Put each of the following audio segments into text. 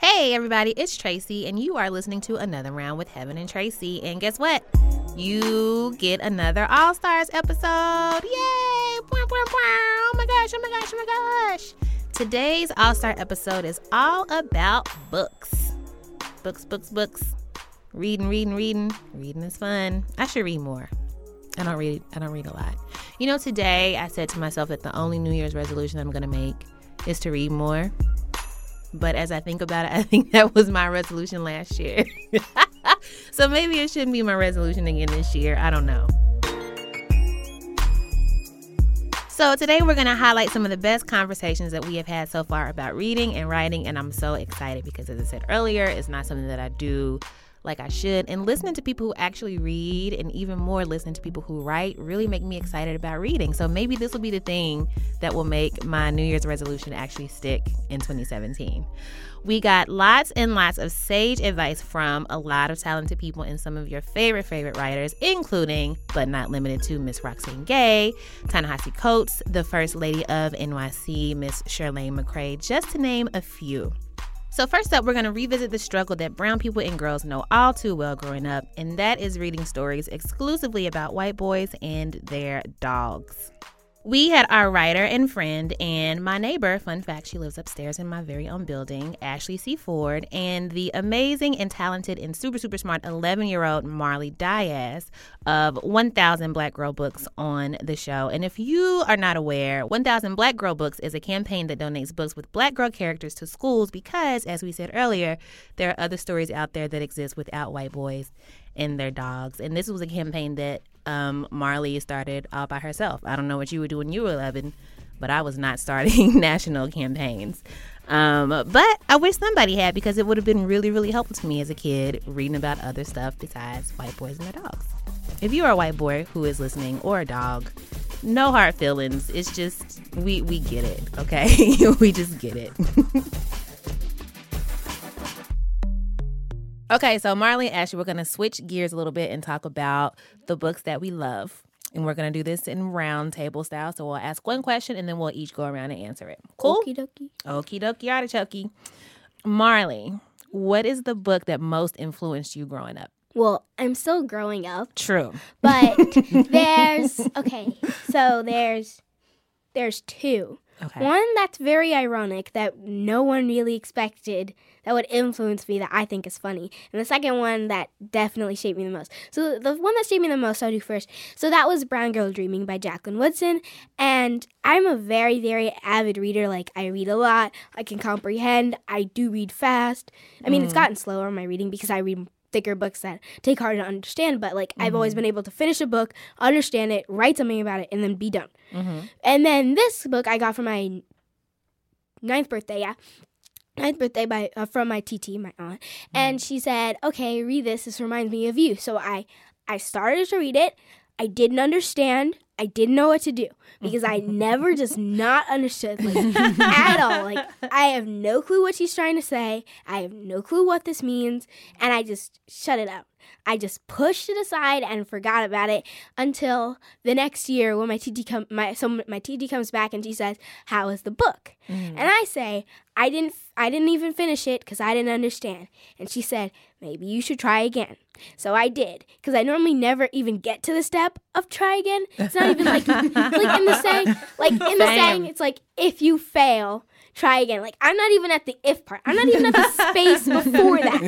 Hey, everybody, it's Tracy, and you are listening to Another Round with Heben and Tracy. And guess what? You get another All Stars episode. Yay! Oh my gosh, oh my gosh, oh my gosh. Today's All Star episode is all about books. Books, books, books. Reading, reading, reading. Reading is fun. I should read more. I don't read I don't read a lot. You know, today I said to myself that the only New Year's resolution I'm gonna make is to read more. But as I think about it, I think that was my resolution last year. so maybe it shouldn't be my resolution again this year. I don't know. So, today we're going to highlight some of the best conversations that we have had so far about reading and writing. And I'm so excited because, as I said earlier, it's not something that I do like I should. And listening to people who actually read and even more listening to people who write really make me excited about reading. So maybe this will be the thing that will make my New Year's resolution actually stick in 2017. We got lots and lots of sage advice from a lot of talented people and some of your favorite, favorite writers, including, but not limited to, Miss Roxane Gay, Ta-Nehisi Coates, the First Lady of NYC, Miss Chirlane McCray, just to name a few. So, first up, we're going to revisit the struggle that brown people and girls know all too well growing up, and that is reading stories exclusively about white boys and their dogs. We had our writer and friend and my neighbor, fun fact, she lives upstairs in my very own building, Ashley C. Ford, and the amazing and talented and super, super smart 11 year old Marley Dias of 1000 Black Girl Books on the show. And if you are not aware, 1000 Black Girl Books is a campaign that donates books with black girl characters to schools because, as we said earlier, there are other stories out there that exist without white boys and their dogs. And this was a campaign that um, Marley started all by herself. I don't know what you were doing when you were 11, but I was not starting national campaigns. Um, but I wish somebody had because it would have been really, really helpful to me as a kid reading about other stuff besides white boys and their dogs. If you are a white boy who is listening or a dog, no hard feelings. It's just we we get it, okay? we just get it. Okay, so Marley and Ashley, we're going to switch gears a little bit and talk about the books that we love. And we're going to do this in round table style. So we'll ask one question and then we'll each go around and answer it. Cool? Okie dokie. Okie dokie, artichoke. Marley, what is the book that most influenced you growing up? Well, I'm still growing up, True. but there's okay. So there's there's two. Okay. One that's very ironic that no one really expected that would influence me that I think is funny. And the second one that definitely shaped me the most. So the one that shaped me the most I'll do first. So that was Brown Girl Dreaming by Jacqueline Woodson. And I'm a very, very avid reader. Like I read a lot. I can comprehend. I do read fast. I mean it's mm. gotten slower my reading because I read thicker books that take harder to understand but like i've always mm-hmm. been able to finish a book understand it write something about it and then be done mm-hmm. and then this book I got for my ninth birthday, yeah. Ninth birthday by uh, from my TT, my aunt, and she said, "Okay, read this. This reminds me of you." So I, I started to read it. I didn't understand. I didn't know what to do because I never just not understood like at all. Like I have no clue what she's trying to say. I have no clue what this means, and I just shut it out. I just pushed it aside and forgot about it until the next year when my TT come my so my TT comes back and she says, "How is the book?" Mm-hmm. And I say, "I didn't I didn't even finish it because I didn't understand." And she said, "Maybe you should try again." So I did because I normally never even get to the step of try again. It's not even like like in the saying like in the Same. saying it's like if you fail. Try again. Like I'm not even at the if part. I'm not even at the space before that.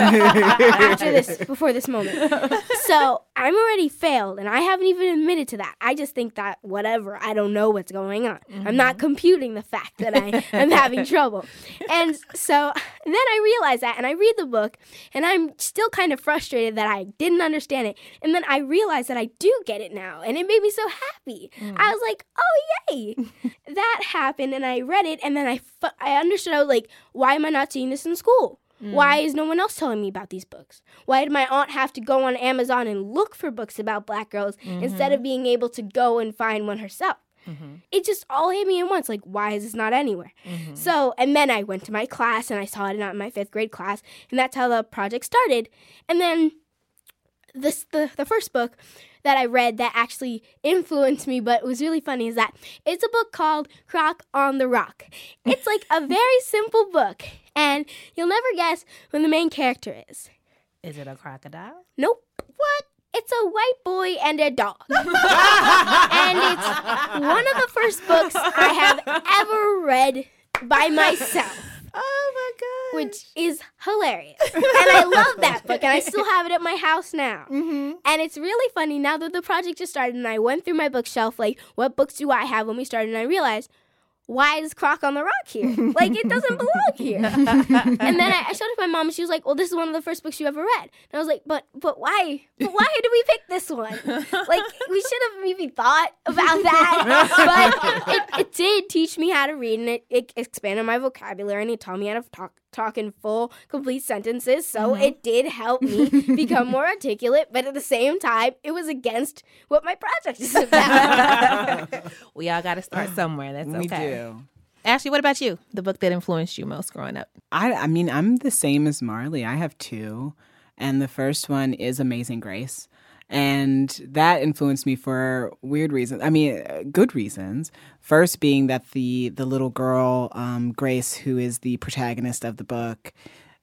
after this, before this moment. So I'm already failed, and I haven't even admitted to that. I just think that whatever. I don't know what's going on. I'm not mm-hmm. computing the fact that I am having trouble. And so then I realize that, and I read the book, and I'm still kind of frustrated that I didn't understand it. And then I realize that I do get it now, and it made me so happy. Mm. I was like, oh yay, that happened, and I read it, and then I fu- I understood. I was like, why am I not seeing this in school? Mm. Why is no one else telling me about these books? Why did my aunt have to go on Amazon and look for books about black girls instead of mm-hmm. being able to go and find one herself? Mm-hmm. It just all hit me at once. Like, why is this not anywhere? Mm-hmm. So, and then I went to my class and I saw it in uh, my fifth grade class, and that's how the project started. And then this the, the first book that I read that actually influenced me, but was really funny, is that it's a book called Croc on the Rock. It's like a very simple book, And you'll never guess who the main character is. Is it a crocodile? Nope. What? It's a white boy and a dog. and it's one of the first books I have ever read by myself. Oh my god! Which is hilarious. and I love that book, and I still have it at my house now. Mm-hmm. And it's really funny now that the project just started, and I went through my bookshelf, like, what books do I have when we started? And I realized, why is Croc on the Rock here? Like, it doesn't belong here. and then I, I showed it to my mom, and she was like, well, this is one of the first books you ever read. And I was like, but but why? But why did we pick this one? Like, we should have maybe thought about that. but it, it did teach me how to read, and it, it expanded my vocabulary, and it taught me how to talk talk in full, complete sentences. So mm-hmm. it did help me become more articulate, but at the same time, it was against what my project is about. we all got to start somewhere. That's We okay. do. Ashley, what about you? The book that influenced you most growing up? I, I mean, I'm the same as Marley. I have two, and the first one is Amazing Grace, and that influenced me for weird reasons. I mean, uh, good reasons. First, being that the the little girl um, Grace, who is the protagonist of the book,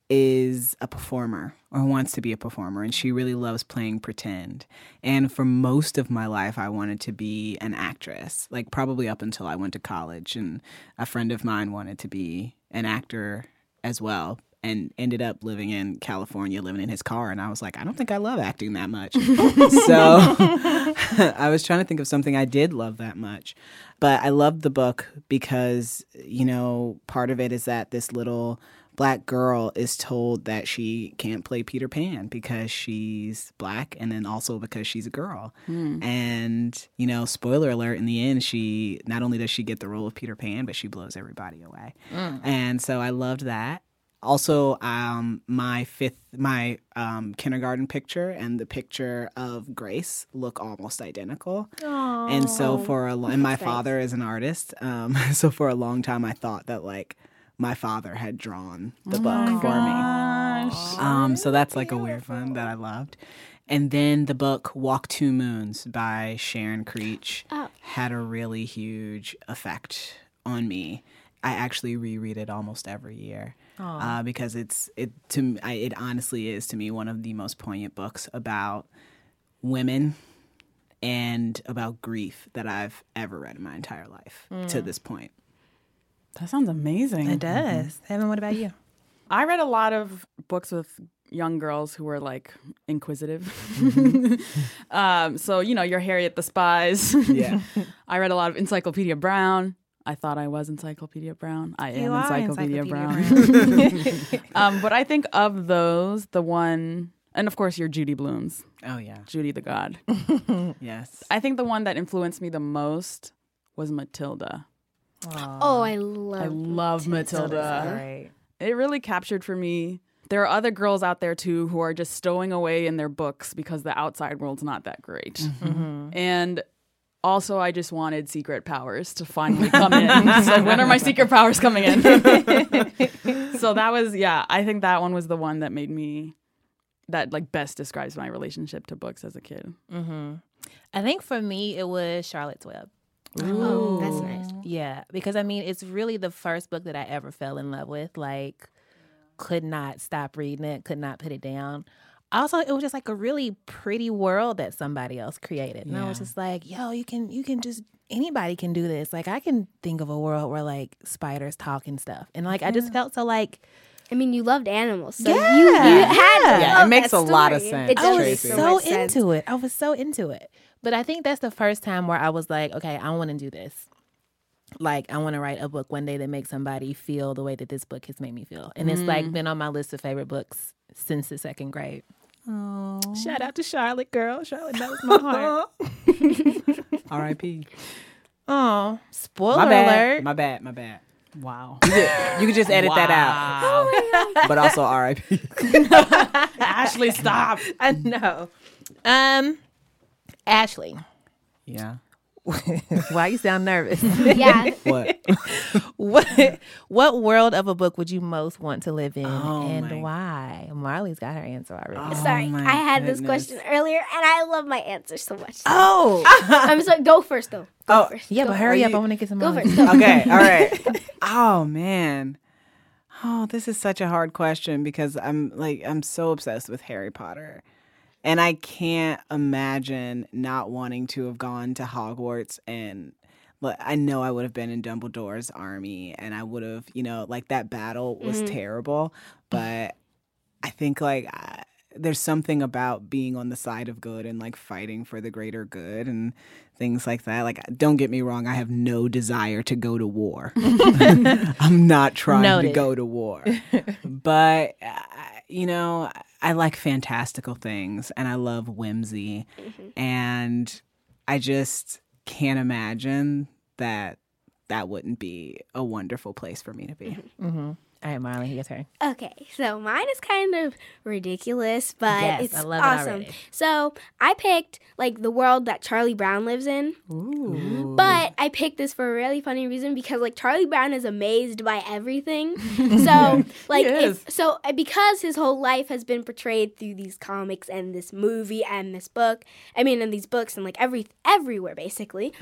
is a performer or wants to be a performer and she really loves playing pretend. And for most of my life I wanted to be an actress, like probably up until I went to college and a friend of mine wanted to be an actor as well and ended up living in California living in his car and I was like I don't think I love acting that much. so I was trying to think of something I did love that much. But I loved the book because you know part of it is that this little black girl is told that she can't play Peter Pan because she's black and then also because she's a girl. Hmm. And, you know, spoiler alert, in the end, she not only does she get the role of Peter Pan, but she blows everybody away. Mm. And so I loved that. Also, um, my fifth, my um, kindergarten picture and the picture of Grace look almost identical. And so for a long, and my That's nice. father is an artist. Um, so for a long time, I thought that like my father had drawn the book for me. Um, so that's like a weird one that I loved. And then the book Walk Two Moons by Sharon Creech Oh. had a really huge effect on me. I actually reread it almost every year uh, because it's it to m- I, it honestly is to me one of the most poignant books about women and about grief that I've ever read in my entire life to this point. That sounds amazing. It does. Heben, what about you? I read a lot of books with young girls who were like inquisitive. um, so you know, your Harriet the Spies. Yeah. I read a lot of Encyclopedia Brown. I thought I was Encyclopedia Brown. I am You are Encyclopedia, Encyclopedia Brown. um, but I think of those, the one, and of course, your Judy Blumes, Oh yeah. Judy the God. Yes. I think the one that influenced me the most was Matilda. oh, I love I love Matilda. Right. it really captured for me. There are other girls out there too who are just stowing away in their books because the outside world's not that great. Mm-hmm. And also, I just wanted secret powers to finally come in. so when are my secret powers coming in? so that was, yeah, I think that one was the one that made me, that like best describes my relationship to books as a kid. Mm-hmm. I think for me, it was Charlotte's Web. Oh, that's nice. Yeah, because I mean, it's really the first book that I ever fell in love with. Like, could not stop reading it, could not put it down. Also, it was just like a really pretty world that somebody else created, and I was just like, "Yo, you can, you can just anybody can do this." Like, I can think of a world where like spiders talk and stuff, and like I just felt so like I mean, you loved animals, so Yeah, you, you had to yeah. It makes that a lot of sense, It I was make Tracy. so much sense. into it. I was so into it. But I think that's the first time where I was like, okay, I want to do this. Like, I want to write a book one day that makes somebody feel the way that this book has made me feel. And it's like mm. been on my list of favorite books since the second grade. Oh. Shout out to Charlotte, girl. Charlotte knows my heart. R.I.P. oh, spoiler My bad. alert. My bad. My bad. Wow. You could, you could just edit that out. But also R.I.P. Ashley, stop. I know. Um, Ashley, Yeah. why you sound nervous? Yeah, What? what what world of a book would you most want to live in Oh, my- and why? Marley's got her answer already. Oh, sorry, I had this question earlier, and I love my answer so much. Oh, I'm sorry. Go first, though. Go Oh, first. yeah, Go but hurry up. you- I want to get some Go first. Go. Okay. All right. Oh man. Oh, this is such a hard question because I'm like I'm so obsessed with Harry Potter. And I can't imagine not wanting to have gone to Hogwarts and look, I know I would have been in Dumbledore's army and I would have, you know, like that battle was terrible, but I think like I, there's something about being on the side of good and like fighting for the greater good and things like that. Like, don't get me wrong, I have no desire to go to war. I'm not trying to go to war. but, uh, you know, I like fantastical things and I love whimsy. Mm-hmm. And I just can't imagine that that wouldn't be a wonderful place for me to be. Mm-hmm. Mm-hmm. All right, Marley, your turn. Okay, so mine is kind of ridiculous, but Yes, it's I love it awesome. already. So I picked like the world that Charlie Brown lives in, Ooh. but I picked this for a really funny reason because like Charlie Brown is amazed by everything. So like if, so uh, because his whole life has been portrayed through these comics and this movie and this book. I mean, in these books and like every everywhere basically.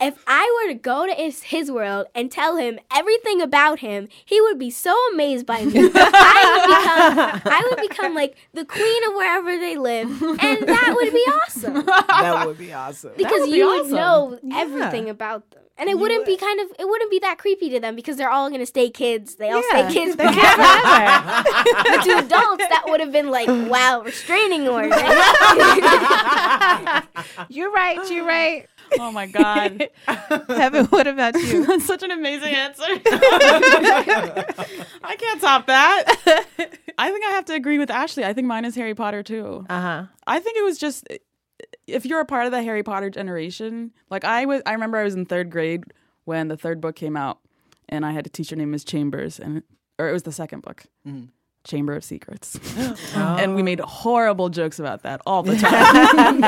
If I were to go to his, his world and tell him everything about him, he would be so amazed by me. I would become, I would become like the queen of wherever they live, and that would be awesome that would be awesome. because would be you would know everything about them, and it wouldn't be kind of it wouldn't be that creepy to them because they're all gonna stay kids. They all Yeah. stay kids forever. but to adults, that would have been like wow, restraining order. You're right. You're right. Oh my god. Heben, what about you? That's such an amazing answer. I can't top that. I think I have to agree with Ashley. I think mine is Harry Potter too. Uh huh. I think it was just if you're a part of the Harry Potter generation, like I was I remember I was in 3rd grade when the third book came out and I had a teacher named Miss Chambers and or it was the second book. Chamber of Secrets. and we made horrible jokes about that all the time.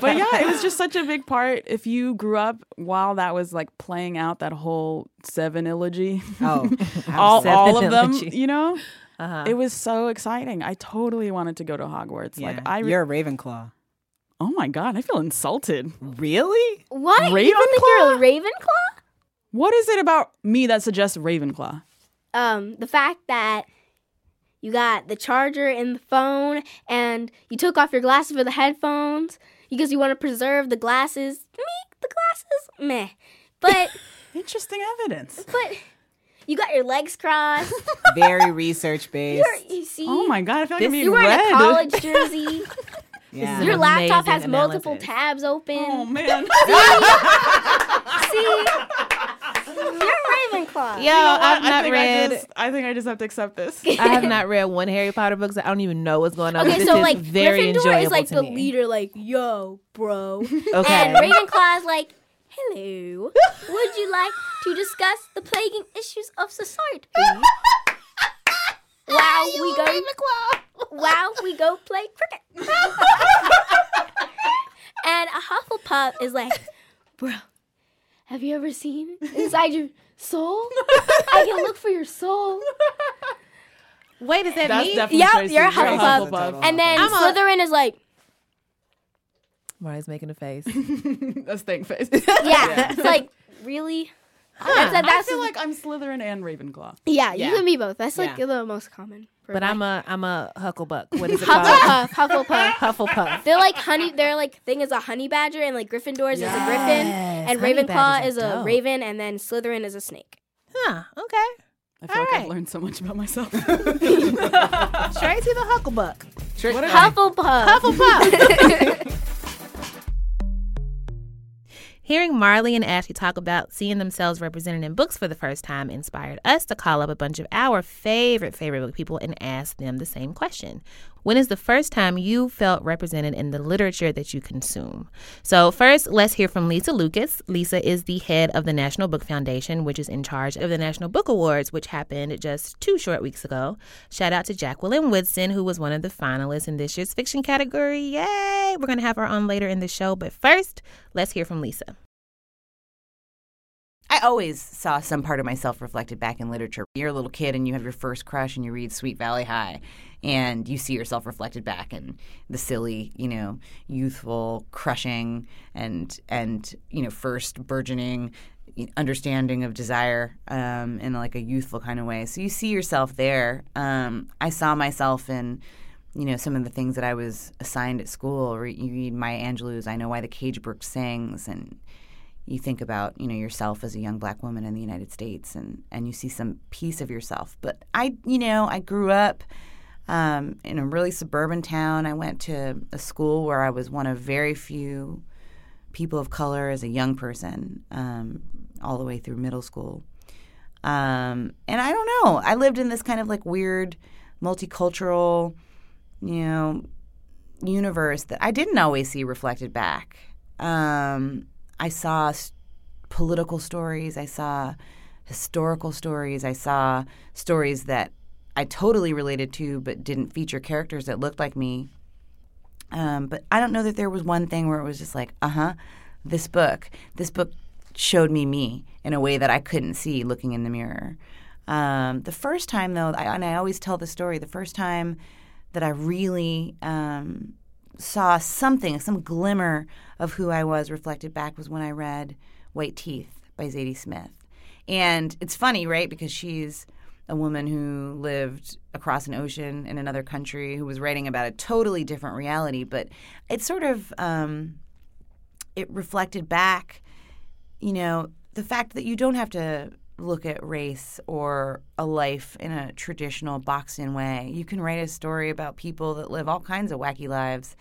but yeah, it was just such a big part. If you grew up while that was like playing out that whole seven eulogy, Oh, all, Seven all of them, eulogy. you know, Uh-huh. it was so exciting. I totally wanted to go to Hogwarts. yeah. Like I, re- you're a Ravenclaw. oh my god, I feel insulted. Really? what? You don't think you're a Ravenclaw? What is it about me that suggests Ravenclaw? Um, the fact that you got the charger in the phone and you took off your glasses for the headphones because you want to preserve the glasses. Me, the glasses, meh. But Interesting evidence. but you got your legs crossed. Very research based. You're, see, Oh my god, I feel like I'm being you're wearing read. a college jersey. Yeah. Your laptop amazing has multiple tabs open. Oh man. See, you're Ravenclaw. Yo, You know? I've I not think read. I, just, I think I just have to accept this. I have not read one Harry Potter book, so I don't even know what's going on. Okay, this so is like very Gryffindor enjoyable is like the me. leader, like yo, bro, Okay. and Ravenclaw is like, hello. Would you like to discuss the plaguing issues of society? wow, we go. Wow, we go play cricket. and a Hufflepuff is like, bro, have you ever seen inside your soul? I can look for your soul. Wait, is that That's me? definitely Yep, Tracy. you're a You're a Hufflepuff. Hufflepuff. And then I'm a- Slytherin is like, Marley's making a face. That's thing face. yeah. It's like, really? That's, I that's feel like I'm Slytherin and Ravenclaw. yeah, Yeah. you can be both. That's like Yeah. the most common. for But my- I'm a I'm a Hucklebuck. What is it called? Hufflepuff. Hufflepuff. Hufflepuff. They're like honey. They're like thing is a honey badger, and like Gryffindors is a griffin, Yes, and honey Ravenclaw badgers is are a dope. raven, and then Slytherin is a snake. Huh. Okay. I feel All like right. I've learned so much about myself. Straight to the Hucklebuck. Hufflepuff. Hufflepuff. Hearing Marley and Ashley talk about seeing themselves represented in books for the first time inspired us to call up a bunch of our favorite, favorite book people and ask them the same question. When is the first time you felt represented in the literature that you consume? So, first, let's hear from Lisa Lucas. Lisa is the head of the National Book Foundation, which is in charge of the National Book Awards, which happened just two short weeks ago. Shout out to Jacqueline Woodson, who was one of the finalists in this year's fiction category. Yay! We're going to have her on later in the show, but first, let's hear from Lisa. I always saw some part of myself reflected back in literature. You're a little kid and you have your first crush and you read Sweet Valley High and you see yourself reflected back in the silly, you know, youthful crushing and and you know, first burgeoning understanding of desire um, in like a youthful kind of way. So you see yourself there. Um, I saw myself in, you know, some of the things that I was assigned at school. You read Maya Angelou's "I Know Why the Cage Bird Sings," and you think about you know yourself as a young black woman in the United States, and and you see some piece of yourself. But I, you know, I grew up. Um, in a really suburban town, I went to a school where I was one of very few people of color as a young person, um, all the way through middle school. Um, and I don't know. I lived in this kind of like weird, multicultural, you know, universe that I didn't always see reflected back. Um, I saw political stories. I saw historical stories. I saw stories that I totally related to, but didn't feature characters that looked like me. Um, but I don't know that there was one thing where it was just like, uh huh, this book, this book showed me me in a way that I couldn't see looking in the mirror. Um, the first time, though, I, and I always tell the story, the first time that I really um, saw something, some glimmer of who I was reflected back was when I read White Teeth by Zadie Smith. And it's funny, right? Because she's a woman who lived across an ocean in another country who was writing about a totally different reality, but it sort of um, it reflected back, you know, the fact that you don't have to look at race or a life in a traditional boxed in way. You can write a story about people that live all kinds of wacky lives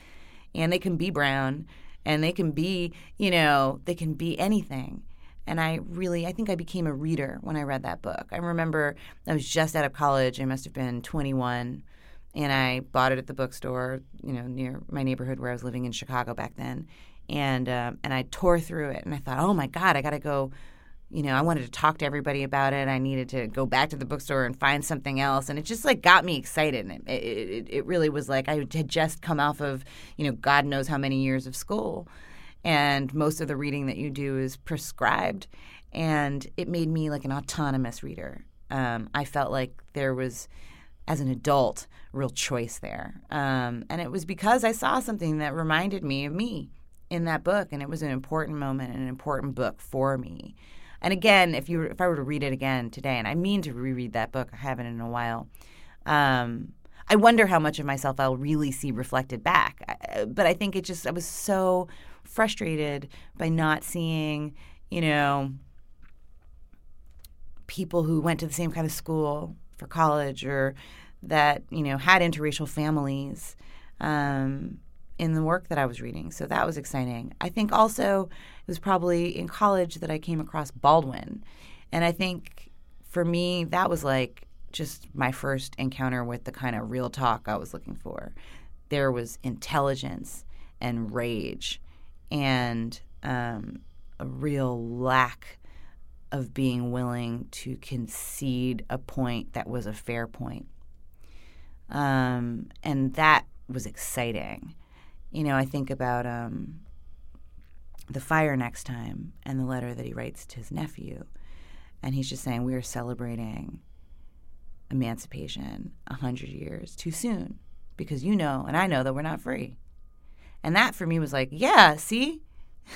and they can be brown and they can be, you know, they can be anything. And I really, I think I became a reader when I read that book. I remember I was just out of college. I must have been 21. And I bought it at the bookstore, you know, near my neighborhood where I was living in Chicago back then. And um, and I tore through it, and I thought, oh my God, I got to go. You know, I wanted to talk to everybody about it. I needed to go back to the bookstore and find something else, and it just like got me excited. And it, it, it really was like I had just come off of, you know, God knows how many years of school. And most of the reading that you do is prescribed. And it made me like an autonomous reader. Um, i felt like there was as an adult real choice there. Um, and it was because i saw something that reminded me of me in that book. And it was an important moment and an important book for me and again if you if i were to read it again today and i mean to reread that book i haven't in a while um, I wonder how much of myself I'll really see reflected back. I, but I think it just, I was so frustrated by not seeing, you know, people who went to the same kind of school for college or that, you know, had interracial families um, in the work that I was reading. So that was exciting. I think also it was probably in college that I came across Baldwin. And I think for me, that was like, just my first encounter with the kind of real talk I was looking for. There was intelligence and rage and um, a real lack of being willing to concede a point that was a fair point. Um, and that was exciting. You know, I think about um, the fire next time and the letter that he writes to his nephew. And he's just saying, We are celebrating emancipation a hundred years too soon because you know and I know that we're not free. And that for me was like, yeah, see,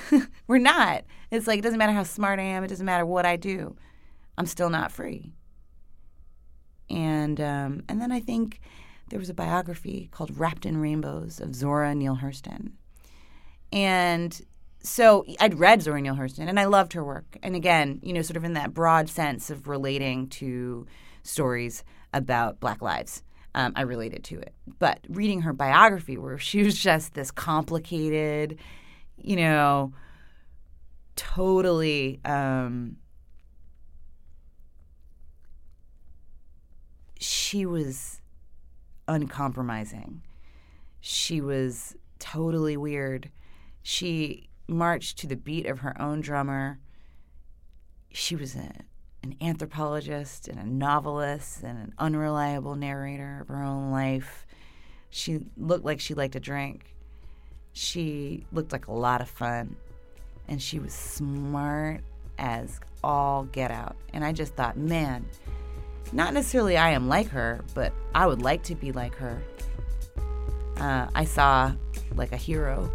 we're not. It's like it doesn't matter how smart I am, it doesn't matter what I do, I'm still not free. And um, and then I think there was a biography called Wrapped in Rainbows of Zora Neale Hurston, and so I'd read Zora Neale Hurston and I loved her work. And again, you know, sort of in that broad sense of relating to stories about Black lives. Um, I related to it. But reading her biography, where she was just this complicated, you know, totally. Um, she was uncompromising. She was totally weird. She marched to the beat of her own drummer. She was a an anthropologist and a novelist and an unreliable narrator of her own life. She looked like she liked to drink. She looked like a lot of fun. And she was smart as all get out. And I just thought, man, not necessarily I am like her, but I would like to be like her. Uh, I saw like a hero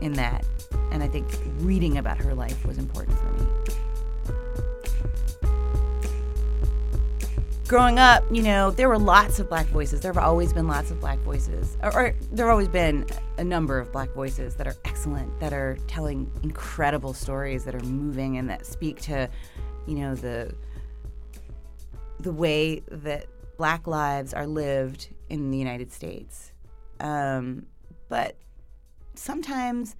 in that. And I think reading about her life was important for me. growing up, you know, there were lots of black voices. There have always been lots of black voices, or, or, there have always been a number of black voices that are excellent, that are telling incredible stories, that are moving, and that speak to, you know, the the way that black lives are lived in the United States. Um, but sometimes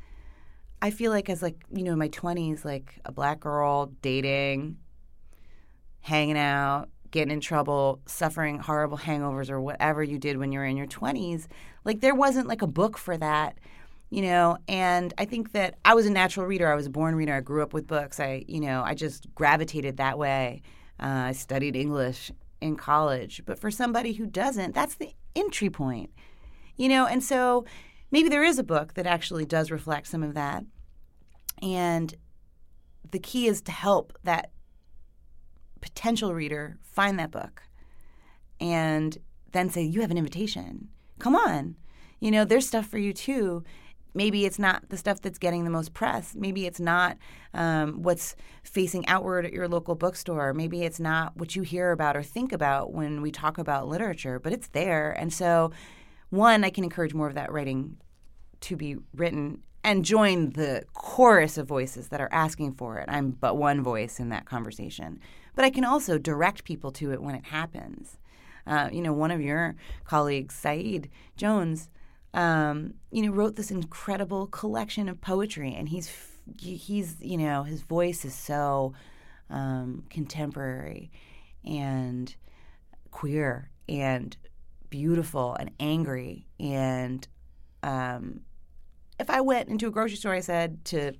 I feel like as like you know in my twenties, like a black girl dating, hanging out getting in trouble, suffering horrible hangovers or whatever you did when you were in your 20s. Like there wasn't like a book for that, you know, and I think that I was a natural reader. I was a born reader. I grew up with books. I, you know, I just gravitated that way. Uh, I studied English in college, but for somebody who doesn't, that's the entry point. You know, and so maybe there is a book that actually does reflect some of that. And the key is to help that potential reader find that book and then say, You have an invitation. Come on. You know, there's stuff for you too. Maybe it's not the stuff that's getting the most press. Maybe it's not um, what's facing outward at your local bookstore. Maybe it's not what you hear about or think about when we talk about literature, but it's there. And so, one, I can encourage more of that writing to be written and join the chorus of voices that are asking for it. I'm but one voice in that conversation but I can also direct people to it when it happens. Uh, you know, one of your colleagues, Saeed Jones, um, you know, wrote this incredible collection of poetry, and he's he's you know his voice is so um, contemporary and queer and beautiful and angry and um, if I went into a grocery store, I said to,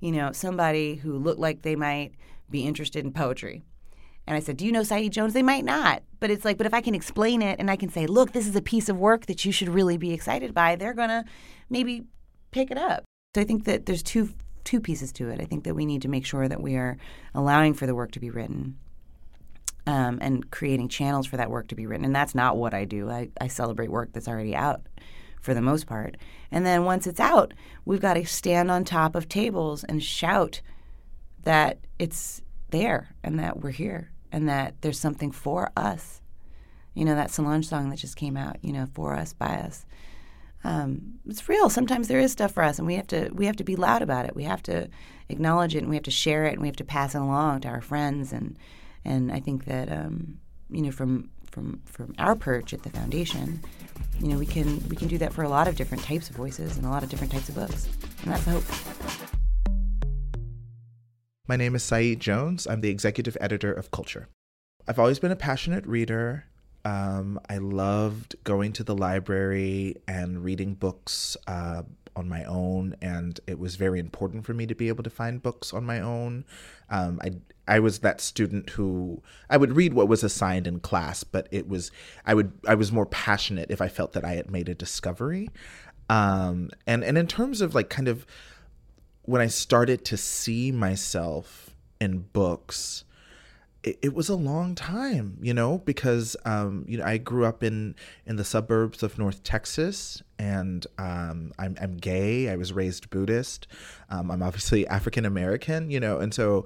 you know, somebody who looked like they might be interested in poetry, and I said, Do you know Saeed Jones? They might not. But it's like, but if I can explain it and I can say, Look, this is a piece of work that you should really be excited by, they're going to maybe pick it up. So I think that there's two two pieces to it. I think that we need to make sure that we are allowing for the work to be written um, and creating channels for that work to be written. And that's not what I do. I, I celebrate work that's already out for the most part. And then once it's out, we've got to stand on top of tables and shout that it's there and that we're here and that there's something for us. You know, that Solange song that just came out, you know, for us, by us. Um, it's real. Sometimes there is stuff for us, and we have to we have to be loud about it. We have to acknowledge it, and we have to share it, and we have to pass it along to our friends. And and I think that um, you know from from from our perch at the foundation, you know, we can we can do that for a lot of different types of voices and a lot of different types of books, and that's the hope. My name is Saeed Jones. I'm the executive editor of Culture. I've always been a passionate reader. Um, I loved going to the library and reading books uh, on my own, and it was very important for me to be able to find books on my own. Um, I I was that student who I would read what was assigned in class, but it was I would I was more passionate if I felt that I had made a discovery. Um, and and in terms of like kind of when I started to see myself in books, it, it was a long time, you know, because um, you know I grew up in in the suburbs of North Texas, and um, I'm I'm gay. I was raised Buddhist. Um, I'm obviously African American, you know, and so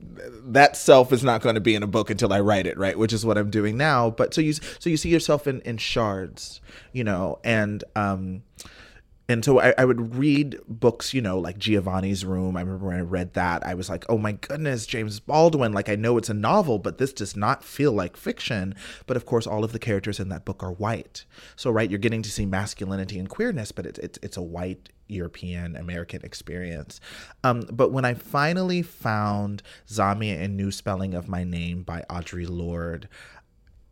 that self is not going to be in a book until I write it, right? Which is what I'm doing now. But so you so you see yourself in in shards, you know, and um, and so I, I, would read books, you know, like Giovanni's Room. I remember when I read that, I was like, oh my goodness, James Baldwin. Like, I know it's a novel, but this does not feel like fiction. But of course, all of the characters in that book are white. So, right, you're getting to see masculinity and queerness, but it's, it's, it's a white European American experience. Um, but when I finally found Zamia and New Spelling of My Name by Audre Lorde,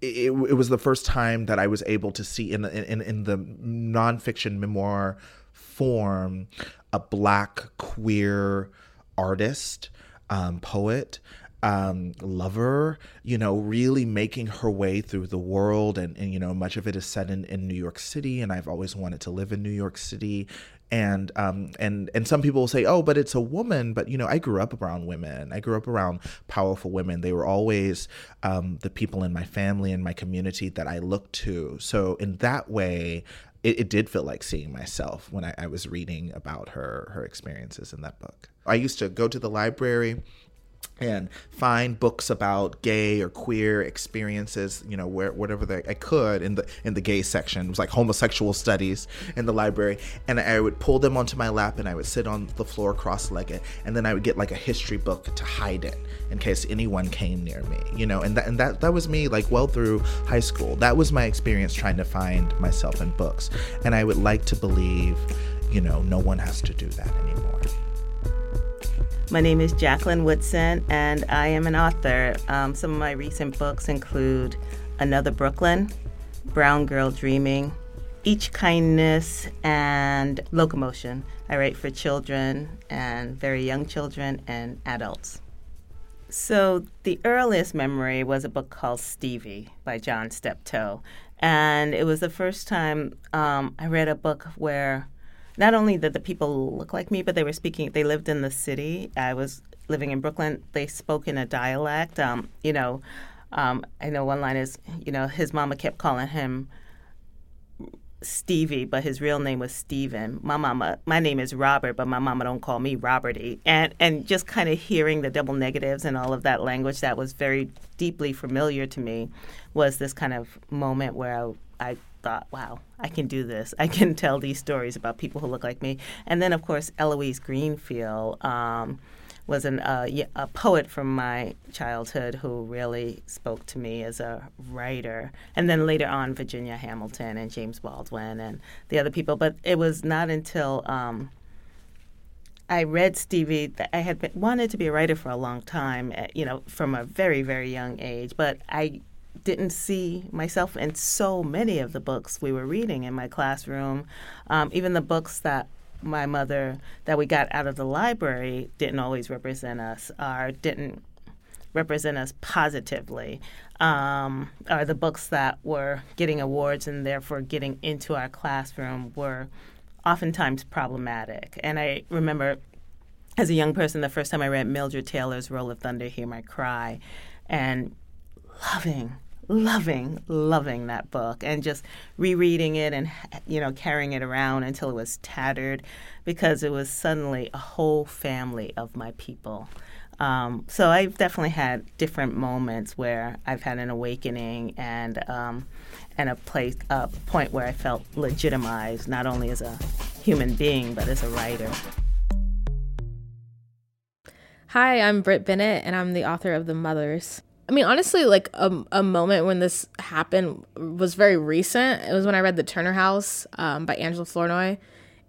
it, it was the first time that I was able to see in in in the nonfiction memoir form a black queer artist, um, poet, um, lover, you know, really making her way through the world. And, and, you know, much of it is set in, in New York City. And I've always wanted to live in New York City and um and and some people will say oh but it's a woman. But you know i grew up around women. I grew up around powerful women. They were always um the people in my family and my community that i looked to. So in that way it, it did feel like seeing myself when I, I was reading about her her experiences in that book. I used to go to the library and find books about gay or queer experiences you know where whatever they, i could in the in the gay section. It was like homosexual studies in the library. And i would pull them onto my lap and i would sit on the floor cross-legged. And then i would get like a history book to hide it in case anyone came near me you know? And that and that that was me like well through high school. That was my experience trying to find myself in books. And i would like to believe you know no one has to do that anymore my name is Jacqueline Woodson, and I am an author. Um, some of my recent books include Another Brooklyn, Brown Girl Dreaming, Each Kindness, and Locomotion. I write for children and very young children and adults. So, the earliest memory was a book called Stevie by John Steptoe. And it was the first time um, I read a book where not only did the people look like me, but they were speaking. They lived in the city. I was living in Brooklyn. They spoke in a dialect. Um, you know, um, I know one line is, you know, his mama kept calling him Stevie, but his real name was Steven. My mama, my name is Robert, but my mama don't call me Roberty. And and just kind of hearing the double negatives and all of that language that was very deeply familiar to me was this kind of moment where I, I thought, wow, I can do this. I can tell these stories about people who look like me. And then, of course, Eloise Greenfield um, was an, uh, a poet from my childhood who really spoke to me as a writer. And then later on, Virginia Hamilton and James Baldwin and the other people. But it was not until um, I read Stevie that I had been, wanted to be a writer for a long time, eh, you know, from a very, very young age. But I didn't see myself in so many of the books we were reading in my classroom. Um, even the books that my mother that we got out of the library didn't always represent us or didn't represent us positively um, or the books that were getting awards and therefore getting into our classroom were oftentimes problematic and i remember as a young person the first time i read mildred taylor's roll of thunder hear my cry and loving loving, loving that book and just rereading it and, you know, carrying it around until it was tattered because it was suddenly a whole family of my people. Um, so I've definitely had different moments where I've had an awakening and um, and a place a point where I felt legitimized not only as a human being but as a writer. Hi, I'm Brit Bennett, and I'm the author of The Mothers. I mean, honestly, like a, a moment when this happened was very recent. It was when I read The Turner House um, by Angela Flournoy.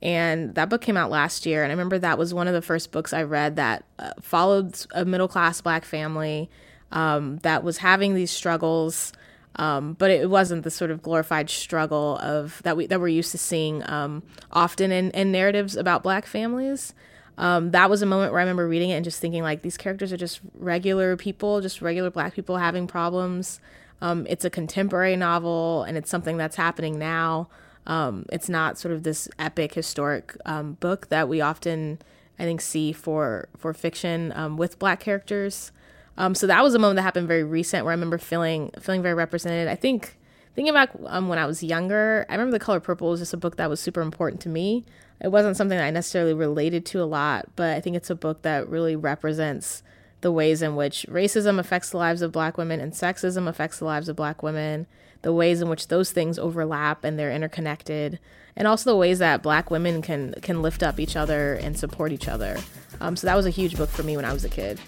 And that book came out last year. And I remember that was one of the first books I read that uh, followed a middle class black family um, that was having these struggles. Um, but it wasn't the sort of glorified struggle of that we that we're used to seeing um, often in, in narratives about black families um, that was a moment where I remember reading it and just thinking like these characters are just regular people, just regular black people having problems. Um, it's a contemporary novel and it's something that's happening now. Um, it's not sort of this epic historic um, book that we often, I think, see for for fiction um, with black characters. Um, so that was a moment that happened very recent where I remember feeling feeling very represented. I think thinking back um, when I was younger, I remember The Color Purple was just a book that was super important to me. It wasn't something that I necessarily related to a lot, but I think it's a book that really represents the ways in which racism affects the lives of black women and sexism affects the lives of black women, the ways in which those things overlap and they're interconnected, and also the ways that black women can can lift up each other and support each other. Um, so that was a huge book for me when I was a kid.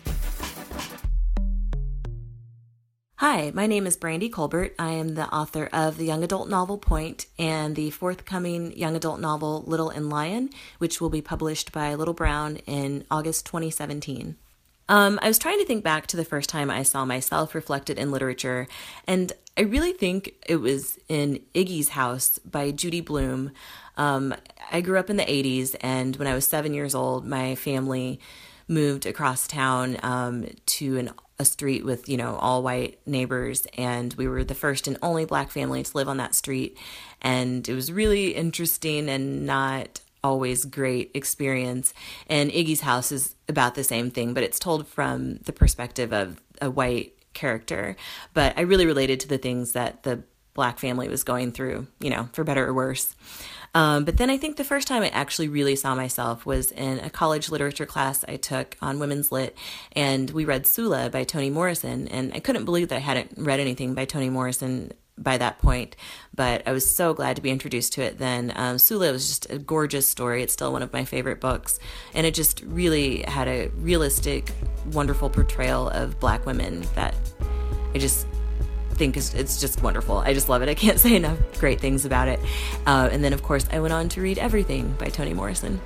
Hi, my name is Brandy Colbert. I am the author of the young adult novel Pointe and the forthcoming young adult novel Little and Lion, which will be published by Little Brown in August 2017. Um, I was trying to think back to the first time I saw myself reflected in literature, and I really think it was in Iggy's House by Judy Blume. Um, I grew up in the 80s, and when I was seven years old, my family moved across town um, to an a street with, you know, all white neighbors. And we were the first and only black family to live on that street. And it was really interesting and not always great experience. And Iggy's house is about the same thing, but it's told from the perspective of a white character. But I really related to the things that the black family was going through, you know, for better or worse. Um, but then I think the first time I actually really saw myself was in a college literature class I took on women's lit, and we read Sula by Toni Morrison, and I couldn't believe that I hadn't read anything by Toni Morrison by that point, but I was so glad to be introduced to it then. Um, Sula was just a gorgeous story. It's still one of my favorite books, and it just really had a realistic, wonderful portrayal of black women that I just think is it's just wonderful. I just love it. I can't say enough great things about it. Uh, and then, of course, I went on to read Everything by Toni Morrison.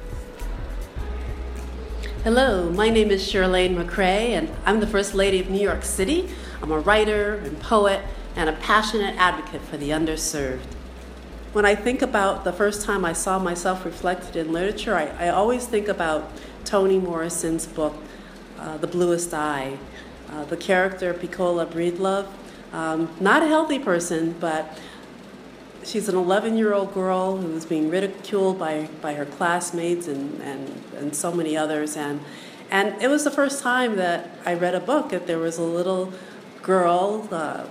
Hello, my name is Chirlane McCray, and I'm the First Lady of New York City. I'm a writer and poet and a passionate advocate for the underserved. When I think about the first time I saw myself reflected in literature, I, I always think about Toni Morrison's book, uh, The Bluest Eye. Uh, the character Pecola Breedlove um, not a healthy person, but she's an 11 year old girl who's being ridiculed by, by her classmates and, and, and so many others. And, and it was the first time that I read a book that there was a little girl uh,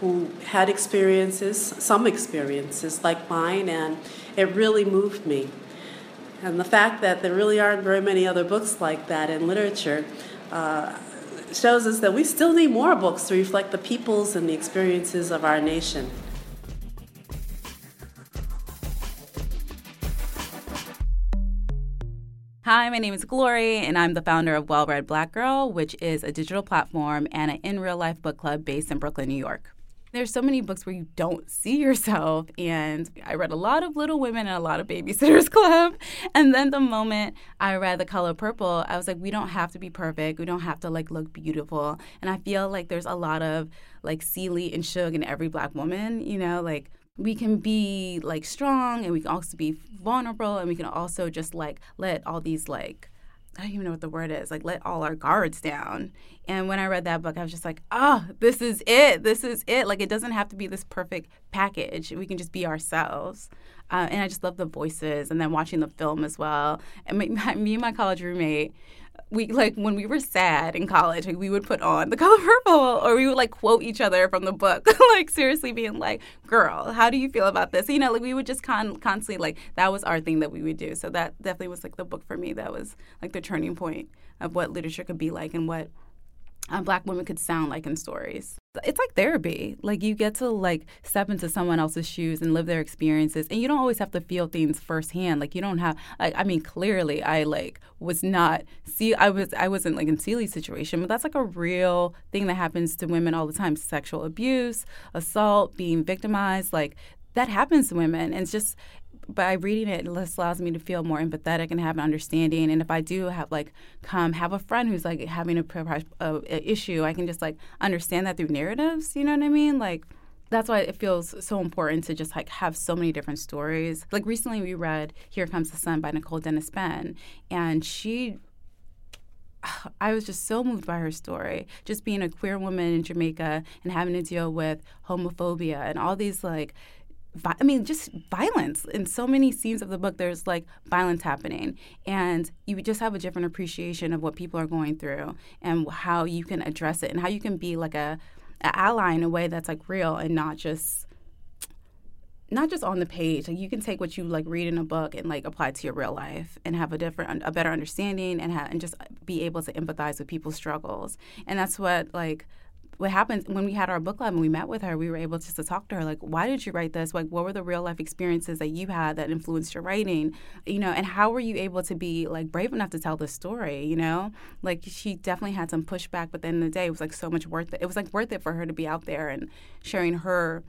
who had experiences, some experiences like mine, and it really moved me. And the fact that there really aren't very many other books like that in literature, uh, shows us that we still need more books to reflect the peoples and the experiences of our nation. Hi, my name is Glory, and I'm the founder of Well Read Black Girl, which is a digital platform and an in real life book club based in Brooklyn, New York there's so many books where you don't see yourself. And I read a lot of Little Women and a lot of Babysitters Club. And then the moment I read The Color Purple, I was like, we don't have to be perfect. We don't have to like look beautiful. And I feel like there's a lot of like Celie and Shug in every black woman, you know, like we can be like strong and we can also be vulnerable and we can also just like let all these like I don't even know what the word is, like let all our guards down. And when I read that book, I was just like, oh, this is it. This is it. Like, it doesn't have to be this perfect package. We can just be ourselves. Uh, and I just love the voices and then watching the film as well. And my, me and my college roommate, we like when we were sad in college, we would put on the color purple or we would like quote each other from the book, like seriously being like, girl, how do you feel about this? You know, like we would just con- constantly like that was our thing that we would do. So that definitely was like the book for me that was like the turning point of what literature could be like and what um, black women could sound like in stories. It's like therapy. Like you get to like step into someone else's shoes and live their experiences, and you don't always have to feel things firsthand. Like you don't have. Like I mean, clearly, I like was not see. I was I wasn't like in Celie's situation, but that's like a real thing that happens to women all the time: sexual abuse, assault, being victimized. Like that happens to women, and it's just by reading it, it just allows me to feel more empathetic and have an understanding. And if I do have like come have a friend who's like having a, a, a issue, I can just like understand that through narratives. You know what I mean? Like that's why it feels so important to just like have so many different stories. Like recently, we read "Here Comes the Sun" by Nicole Dennis Benn, and she I was just so moved by her story. Just being a queer woman in Jamaica and having to deal with homophobia and all these like I mean, just violence. In so many scenes of the book, there's like violence happening. And you just have a different appreciation of what people are going through and how you can address it and how you can be like a, a ally in a way that's like real and not just not just on the page like you can take what you like read in a book and like apply to your real life and have a different a better understanding and have, and just be able to empathize with people's struggles and that's what like what happens when we had our book club and we met with her, we were able just to talk to her like, why did you write this? Like, what were the real life experiences that you had that influenced your writing? You know, and how were you able to be like brave enough to tell this story? You know, like she definitely had some pushback, but at the end of the day, it was like so much worth it. It was like worth it for her to be out there and sharing her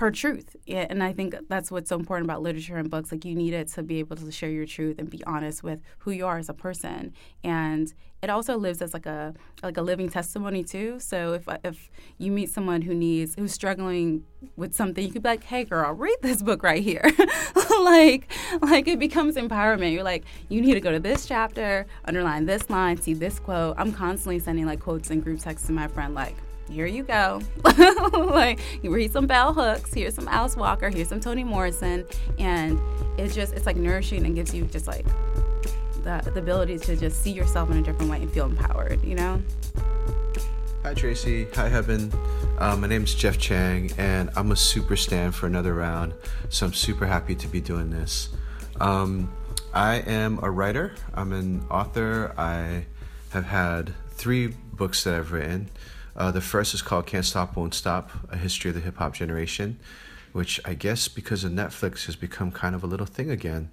her truth. Yeah, and I think that's what's so important about literature and books. Like you need it to be able to share your truth and be honest with who you are as a person. And it also lives as like a like a living testimony too. So if if you meet someone who needs who's struggling with something, you could be like, "Hey, girl, read this book right here." like like it becomes empowerment. You're like, you need to go to this chapter, underline this line, see this quote. I'm constantly sending like quotes in group texts to my friend, like here you go. like you read some bell hooks, here's some Alice Walker, here's some Toni Morrison, and it's just it's like nourishing and gives you just like the, the ability to just see yourself in a different way and feel empowered, you know? Hi Tracy, hi Heben. Uh, my is Jeff Chang, and I'm a super stand for another round, so I'm super happy to be doing this. Um, I am a writer, I'm an author. I have had three books that I've written. Uh, the first is called Can't Stop, Won't Stop A History of the Hip Hop Generation, which I guess because of Netflix has become kind of a little thing again.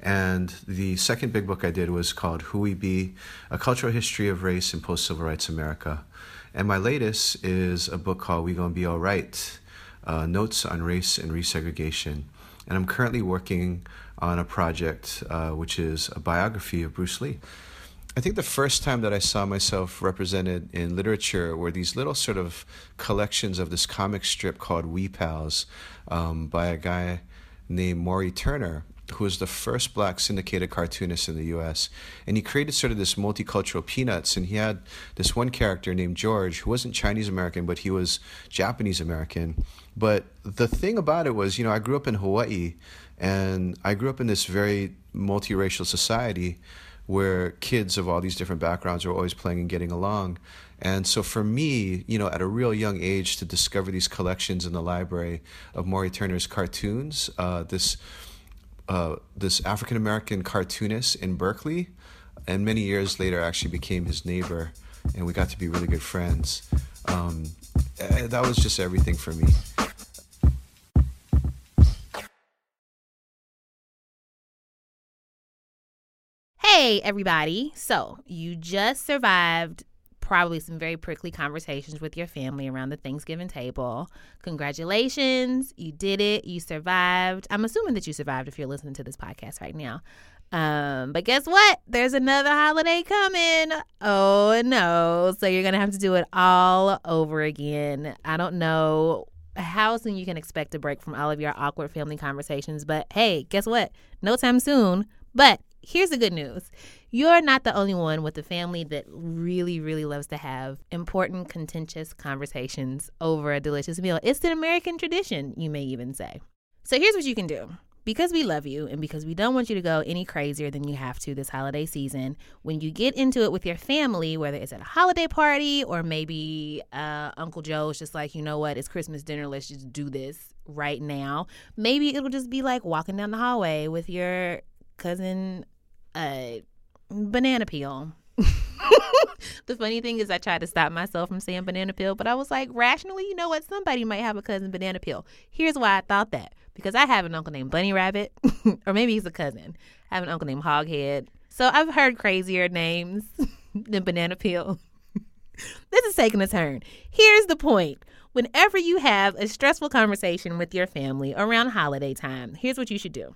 And the second big book I did was called Who We Be A Cultural History of Race in Post Civil Rights America. And my latest is a book called We Gonna Be Alright uh, Notes on Race and Resegregation. And I'm currently working on a project uh, which is a biography of Bruce Lee. I think the first time that I saw myself represented in literature were these little sort of collections of this comic strip called Wee Pals um, by a guy named Morrie Turner who was the first black syndicated cartoonist in the US. And he created sort of this multicultural peanuts. And he had this one character named George who wasn't Chinese American, but he was Japanese American. But the thing about it was, you know, I grew up in Hawaii and I grew up in this very multiracial society where kids of all these different backgrounds are always playing and getting along. And so for me, you know, at a real young age to discover these collections in the library of Morrie Turner's cartoons, uh, this uh, this African American cartoonist in Berkeley, and many years later actually became his neighbor, and we got to be really good friends. Um, eh, that was just everything for me. Hey, everybody. So, you just survived probably some very prickly conversations with your family around the Thanksgiving table. Congratulations. You did it. You survived. I'm assuming that you survived if you're listening to this podcast right now. Um, but guess what? There's another holiday coming. Oh no. So you're going to have to do it all over again. I don't know how soon you can expect a break from all of your awkward family conversations, but hey, guess what? No time soon. But here's the good news you're not the only one with a family that really, really loves to have important, contentious conversations over a delicious meal. It's an American tradition, you may even say. So here's what you can do. Because we love you and because we don't want you to go any crazier than you have to this holiday season, when you get into it with your family, whether it's at a holiday party or maybe uh, Uncle Joe's just like, you know what, it's Christmas dinner, let's just do this right now. Maybe it'll just be like walking down the hallway with your cousin uh, banana peel. the funny thing is, I tried to stop myself from saying banana peel, but I was like, rationally, you know what? Somebody might have a cousin banana peel. Here's why I thought that because I have an uncle named Bunny Rabbit, or maybe he's a cousin. I have an uncle named Hoghead. So I've heard crazier names than banana peel. this is taking a turn. Here's the point. Whenever you have a stressful conversation with your family around holiday time, here's what you should do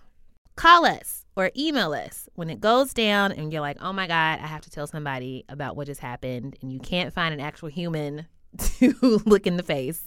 call us or email us when it goes down and you're like, oh my God, I have to tell somebody about what just happened, and you can't find an actual human to look in the face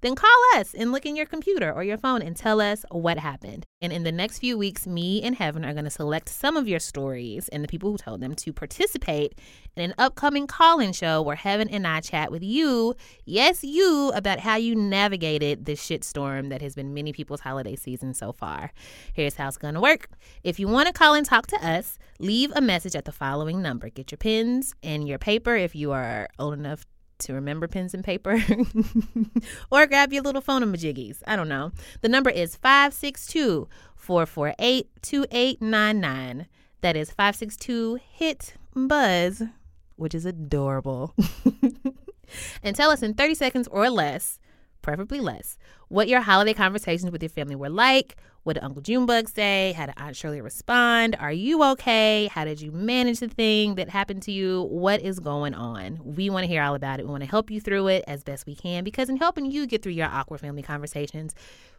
then call us and look in your computer or your phone and tell us what happened. And in the next few weeks, me and Heben are going to select some of your stories and the people who told them to participate in an upcoming call in show where Heben and I chat with you, yes, you, about how you navigated this shitstorm that has been many people's holiday season so far. Here's how it's going to work. If you want to call and talk to us, leave a message at the following number. Get your pens and your paper if you are old enough to remember pens and paper or grab your little phone majiggies. I don't know. The number is 562 448 2899. That is 562 HIT BUZZ, which is adorable. and tell us in 30 seconds or less, preferably less, what your holiday conversations with your family were like, what did Uncle Junebug say? How did Aunt Shirley respond? Are you okay? How did you manage the thing that happened to you? What is going on? We want to hear all about it. We want to help you through it as best we can because in helping you get through your awkward family conversations,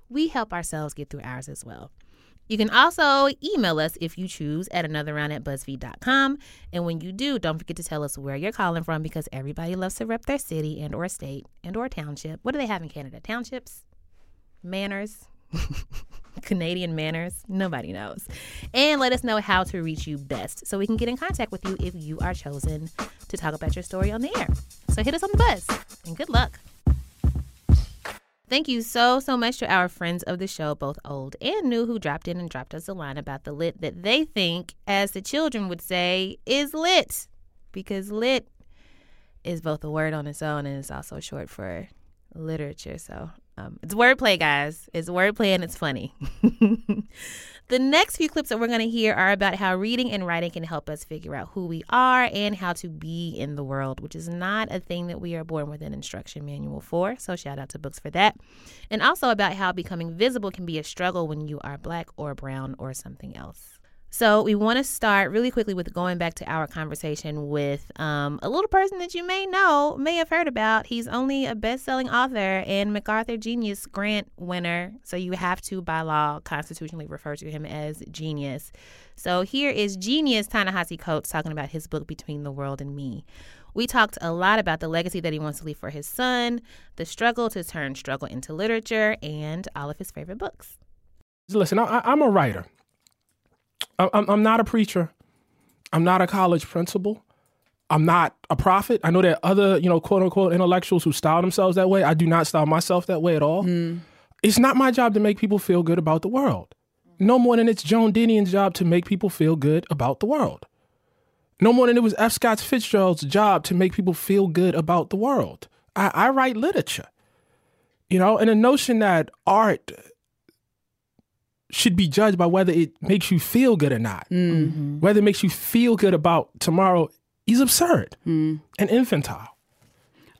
we help ourselves get through ours as well. You can also email us if you choose at another round at BuzzFeed.com. And when you do, don't forget to tell us where you're calling from because everybody loves to rep their city and or state and or township. What do they have in Canada? Townships? Manners? Canadian manners? Nobody knows. And let us know how to reach you best so we can get in contact with you if you are chosen to talk about your story on the air. So hit us on the buzz and good luck. Thank you so, so much to our friends of the show, both old and new, who dropped in and dropped us a line about the lit that they think, as the children would say, is lit. Because lit is both a word on its own and it's also short for literature. So um, it's wordplay, guys. It's wordplay and it's funny. the next few clips that we're going to hear are about how reading and writing can help us figure out who we are and how to be in the world, which is not a thing that we are born with an instruction manual for. So shout out to books for that. And also about how becoming visible can be a struggle when you are black or brown or something else. So, we want to start really quickly with going back to our conversation with um, a little person that you may know, may have heard about. He's only a best selling author and MacArthur Genius Grant winner. So, you have to, by law, constitutionally refer to him as genius. So, here is genius Ta-Nehisi Coates talking about his book, Between the World and Me. We talked a lot about the legacy that he wants to leave for his son, the struggle to turn struggle into literature, and all of his favorite books. Listen, I, I'm a writer. I'm, I'm not a preacher. I'm not a college principal. I'm not a prophet. I know there are other, you know, quote unquote intellectuals who style themselves that way. I do not style myself that way at all. Mm. It's not my job to make people feel good about the world. No more than it's Joan Didion's job to make people feel good about the world. No more than it was F. Scott Fitzgerald's job to make people feel good about the world. I, I write literature. You know, and the notion that art should be judged by whether it makes you feel good or not. Mm-hmm. Whether it makes you feel good about tomorrow is absurd mm. and infantile.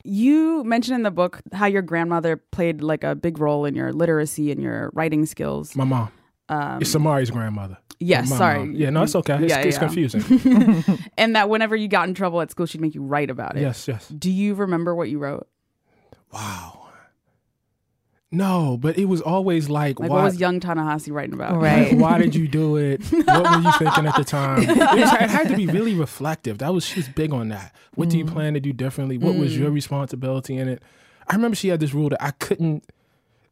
You mentioned in the book how your grandmother played like a big role in your literacy and your writing skills. My mom. Um, it's Samori's grandmother. Yes, sorry. Mom. Yeah, no, it's okay. It's, yeah, it's yeah. confusing. and that whenever you got in trouble at school, she'd make you write about it. Yes, yes. Do you remember what you wrote? Wow. No, but it was always like, like why, what was young Ta-Nehisi writing about? Right. Like, why did you do it? what were you thinking at the time? It, was, it, had to be really reflective. That was she was big on that. What mm. do you mm. plan to do differently? What mm. was your responsibility in it? I remember she had this rule that I couldn't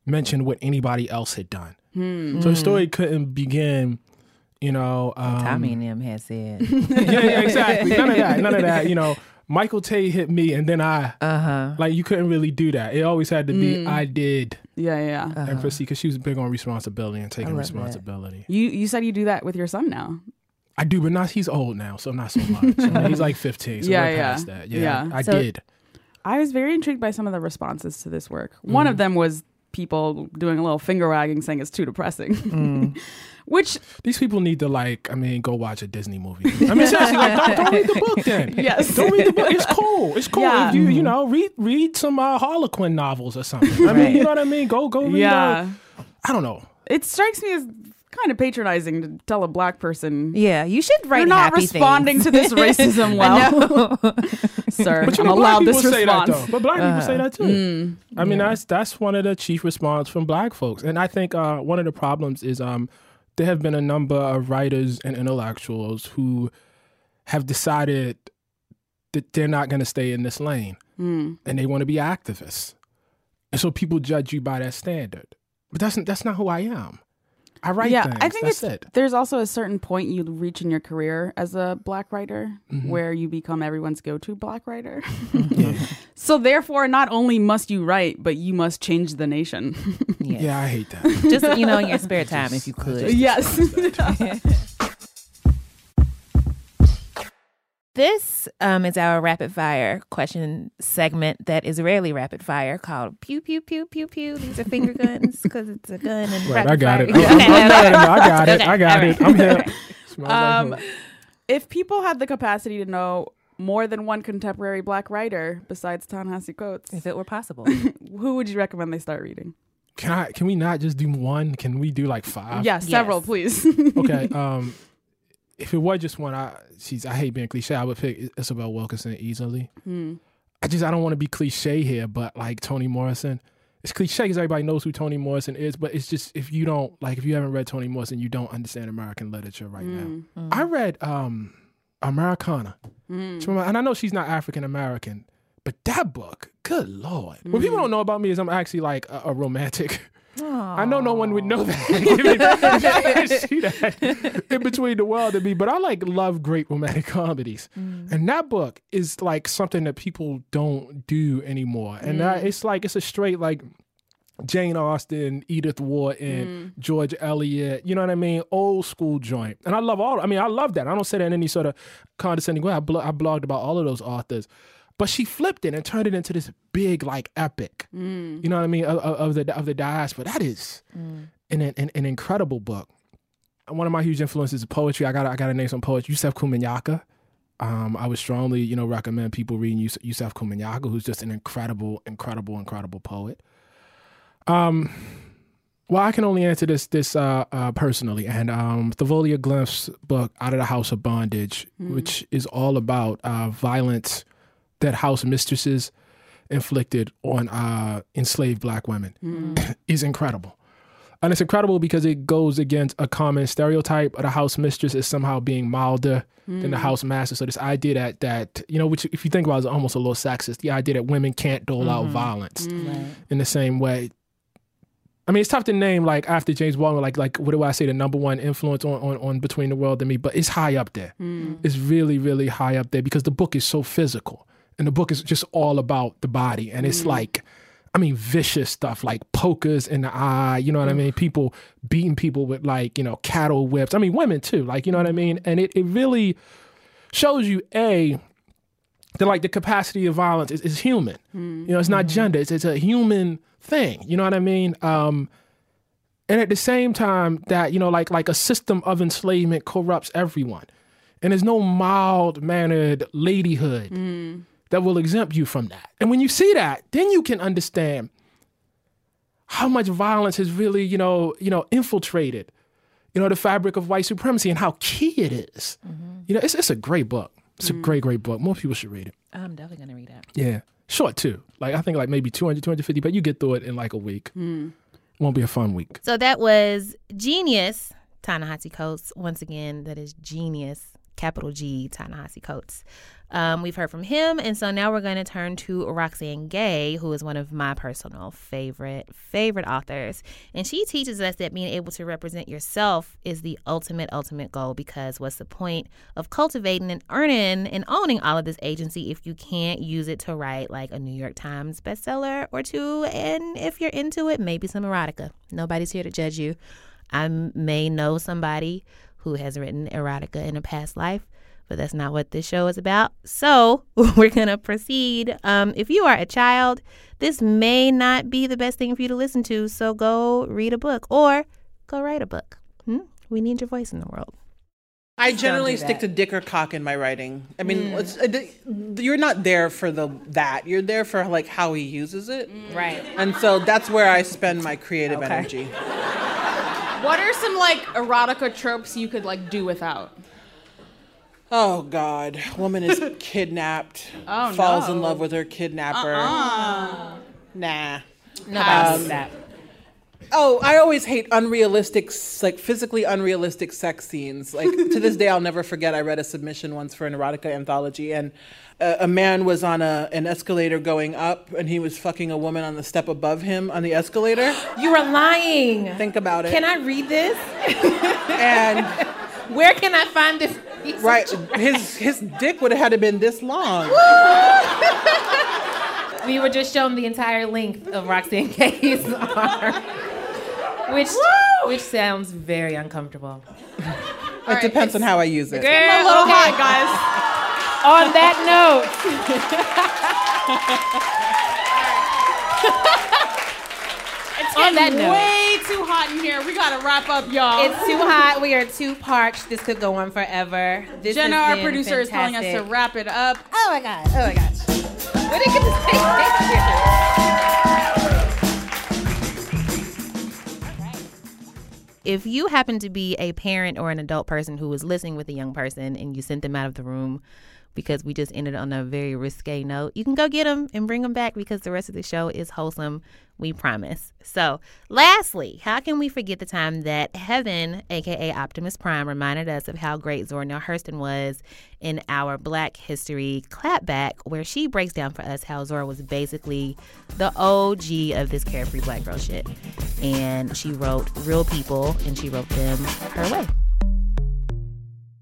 mention what anybody else had done. Mm. So the story couldn't begin you know, um, Tommy and them had said. yeah, yeah, exactly. None of that. None of that. You know, Michael Tay hit me and then I. Uh huh. Like you couldn't really do that. It always had to be mm. I did. Yeah, yeah. Uh-huh. And proceed because she was big on responsibility and taking responsibility. That. You you said you do that with your son now. I do, but not he's old now, so not so much. I mean, he's like 15, so yeah, yeah. that. Yeah, yeah. I, I so did. I was very intrigued by some of the responses to this work. Mm-hmm. One of them was people doing a little finger wagging saying it's too depressing. Mm. Which these people need to like, I mean, go watch a Disney movie. I mean, seriously, like, don't, don't, read the book then. Yes, don't read the book. It's cool. It's cool. Yeah. If you you know read read some uh, Harlequin novels or something. I mean, you know what I mean. Go go read. Yeah. Uh, I don't know. It strikes me as kind of patronizing to tell a black person. Yeah, you should write. You're not responding things. to this racism well, sir. But you know, I'm allowed this response. That, but black uh, people say that too. Mm, I mean, yeah. that's that's one of the chief response from black folks, and I think uh, one of the problems is um, there have been a number of writers and intellectuals who have decided that they're not going to stay in this lane mm. and they want to be activists. And so people judge you by that standard. But that's that's not who I am. I write yeah, things. I think That's it's, it. there's also a certain point you reach in your career as a black writer mm-hmm. where you become everyone's go-to black writer. yeah. So therefore, not only must you write, but you must change the nation. yes. Yeah, I hate that. Just you know, in your spare time, if you could. Yes. This um, is our rapid fire question segment that is rarely rapid fire called pew pew pew pew pew. These are finger guns because it's a gun and right. I got it. I, I got it. I got it. I'm here. Um, if people had the capacity to know more than one contemporary black writer besides Ta-Nehisi Coates, if it were possible, who would you recommend they start reading? Can I? Can we not just do one? Can we do like five? Yeah, several, yes. please. okay. Um, if it was just one, I she's I hate being cliche. I would pick Isabel Wilkerson easily. Mm. I just I don't want to be cliche here, but like Toni Morrison, it's cliche because everybody knows who Toni Morrison is. But it's just if you don't like if you haven't read Toni Morrison, you don't understand American literature right mm. now. Mm. I read um Americana, mm. and I know she's not African American, but that book, good lord, what people mm. don't know about me is I'm actually like a, a romantic. Aww. I know no one would know that. see that in between the world and me, but I like love great romantic comedies, mm. and that book is like something that people don't do anymore, and mm. it's like it's a straight like Jane Austen, Edith Wharton, mm. George Eliot, you know what I mean? Old school joint. And I love all, I mean, I love that. I don't say that in any sort of condescending way. I, blo- I blogged about all of those authors. but she flipped it and turned it into this big like epic. Mm. You know what I mean of, of of the of the diaspora. That is Mm. an, an an incredible book. One of my huge influences is poetry. I got I got to name some poets. Yusef Komunyakaa. Um, I would strongly, you know, recommend people reading Yusef Komunyakaa, who's just an incredible, incredible, incredible poet. Um, well, I can only answer this this uh, uh, personally, and um, Thavolia Glymph's book "Out of the House of Bondage," Mm. which is all about uh, violence that house mistresses inflicted on uh, enslaved black women, is incredible. And it's incredible because it goes against a common stereotype of the house mistress as somehow being milder than the Mm. house master. So this idea that that you know, which if you think about, it, is almost a little sexist. The idea that women can't dole out Mhm. violence Right. in the same way. I mean, it's tough to name like after James Baldwin, like like what do I say, the number one influence on on, on Between the World and Me, but it's high up there. Mm. It's really really high up there because the book is so physical, and the book is just all about the body, and it's Mm. like. I mean, vicious stuff like pokers in the eye. You know what I mean? People beating people with like you know cattle whips. I mean, women too. Like you know what I mean? And it, it really shows you a that like the capacity of violence is, is human. You know, it's not gender. It's, it's a human thing. You know what I mean? Um, and at the same time, that you know, like like a system of enslavement corrupts everyone, and there's no mild mannered ladyhood mm. that will exempt you from that. And when you see that, then you can understand how much violence has really, you know, you know, infiltrated, you know, the fabric of white supremacy and how key it is. Mm-hmm. You know, it's it's a great book. It's a mm-hmm. great, great book. More people should read it. I'm definitely gonna read it. Yeah. Short too. Like I think like maybe 200, 250, but you get through it in like a week. Hmm. Won't be a fun week. So that was Genius, Ta-Nehisi Coates. Once again, that is Genius, capital G, Ta-Nehisi Coates. Um, we've heard from him, and so now we're going to turn to Roxane Gay, who is one of my personal favorite favorite authors, and she teaches us that being able to represent yourself is the ultimate ultimate goal. Because what's the point of cultivating and earning and owning all of this agency if you can't use it to write like a New York Times bestseller or two, and if you're into it, maybe some erotica. Nobody's here to judge you. I may know somebody who has written erotica in a past life, but that's not what this show is about. So we're going to proceed. Um, if you are a child, this may not be the best thing for you to listen to. So go read a book or go write a book. Hmm? We need your voice in the world. I generally do stick to dick or cock in my writing. I mean, Mm. it's, uh, you're not there for the that. You're there for like how he uses it. Right. And so that's where I spend my creative Okay. energy. What are some like erotica tropes you could like do without? Oh God, woman is kidnapped. Oh, falls in love with her kidnapper. Uh-uh. Nah. Um, that. Oh, I always hate unrealistic, like physically unrealistic sex scenes. Like to this day, I'll never forget. I read a submission once for an erotica anthology, and a, a man was on a an escalator going up, and he was fucking a woman on the step above him on the escalator. You are lying. Think about it. Can I read this? and where can I find this? Right, his his dick would have had to been this long. We were just shown the entire length of Roxane Gay's arm, which which sounds very uncomfortable. It depends on how I use it. Girl, a little okay. hot, On that note, On that getting note. Way too hot in here. We gotta wrap up, y'all. it's too hot. We are too parched. This could go on forever. This Jenna, has our been producer, is telling us to wrap it up. Oh my god! Oh my gosh! Where did this take If you happen to be a parent or an adult person who is listening with a young person and you sent them out of the room because we just ended on a very risque note, you can go get them and bring them back because the rest of the show is wholesome. We promise. So, lastly, how can we forget the time that Heben, aka Optimus Prime, reminded us of how great Zora Neale Hurston was in our Black History clapback, where she breaks down for us how Zora was basically the OG of this carefree black girl shit. And she wrote real people and she wrote them her way.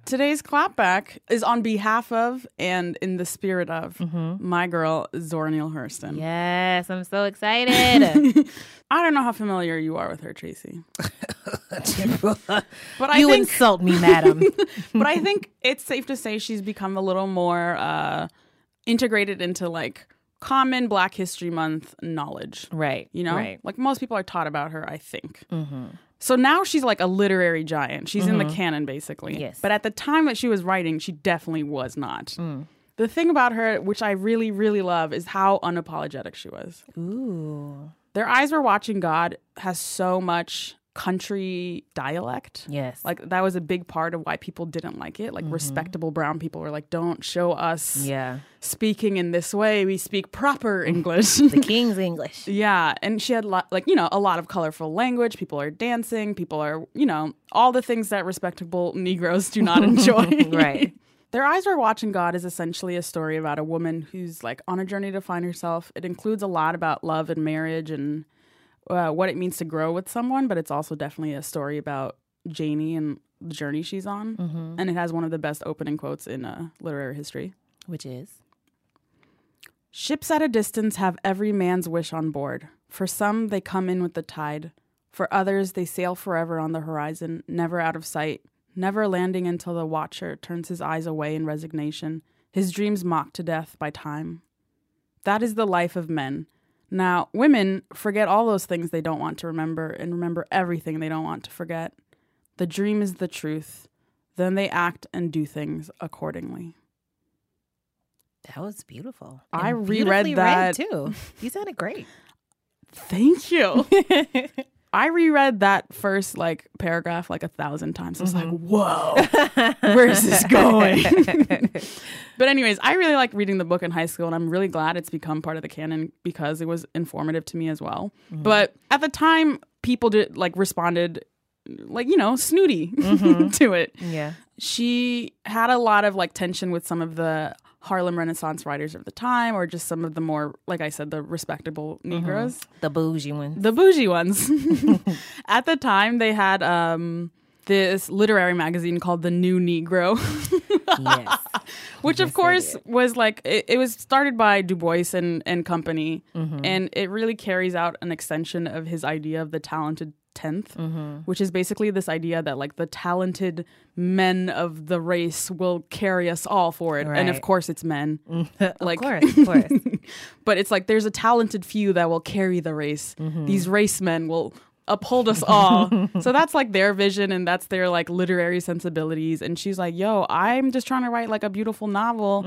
Today's clapback is on behalf of and in the spirit of my girl Zora Neale Hurston. Yes, I'm so excited. I don't know how familiar you are with her, Tracy. but I you think, insult me, madam. but I think it's safe to say she's become a little more uh, integrated into like common Black History Month knowledge. Right. You know, Right. like most people are taught about her, I think. Mm-hmm. So now she's like a literary giant. She's in the Mhm. canon, basically. Yes. But at the time that she was writing, she definitely was not. Mm. The thing about her, which I really, really love, is how unapologetic she was. Ooh. Their Eyes Were Watching God has so much country dialect. Yes. Like that was a big part of why people didn't like it. Like Mhm. respectable brown people were like, don't show us Yeah. speaking in this way. We speak proper English. the King's English. Yeah, and she had lot, like you know a lot of colorful language. People are dancing. People are you know all the things that respectable Negroes do not enjoy. Right. Their eyes Are watching God is essentially a story about a woman who's like on a journey to find herself. It includes a lot about love and marriage and uh, what it means to grow with someone, but it's also definitely a story about Janie and the journey she's on. Mhm. And it has one of the best opening quotes in uh, literary history. Which is? Ships at a distance have every man's wish on board. For some, they come in with the tide. For others, they sail forever on the horizon, never out of sight, never landing until the watcher turns his eyes away in resignation, his dreams mocked to death by time. That is the life of men. Now, women forget all those things they don't want to remember and remember everything they don't want to forget. The dream is the truth. Then they act and do things accordingly. That was beautiful. I And reread beautifully that- read, too. You sounded great. Thank you. I reread that first like paragraph like a thousand times. I was like, whoa, where's this going? but anyways, I really like reading the book in high school and I'm really glad it's become part of the canon because it was informative to me as well. Mhm. But at the time people did like responded like, you know, snooty Mhm. to it. Yeah. She had a lot of like tension with some of the Harlem Renaissance writers of the time, or just some of the more, like I said, the respectable Negroes. The bougie ones. The bougie ones. At the time, they had um, this literary magazine called The New Negro. yes. Which, of course, was like, it, it was started by Du Bois and, and company. Mhm. And it really carries out an extension of his idea of the talented 10th, Mhm. which is basically this idea that, like, the talented men of the race will carry us all for it. And of course, it's men. Of like, course, of course. but it's like there's a talented few that will carry the race. Mhm. These race men will uphold us all. so that's like their vision and that's their like literary sensibilities. And she's like, "Yo, I'm just trying to write like a beautiful novel.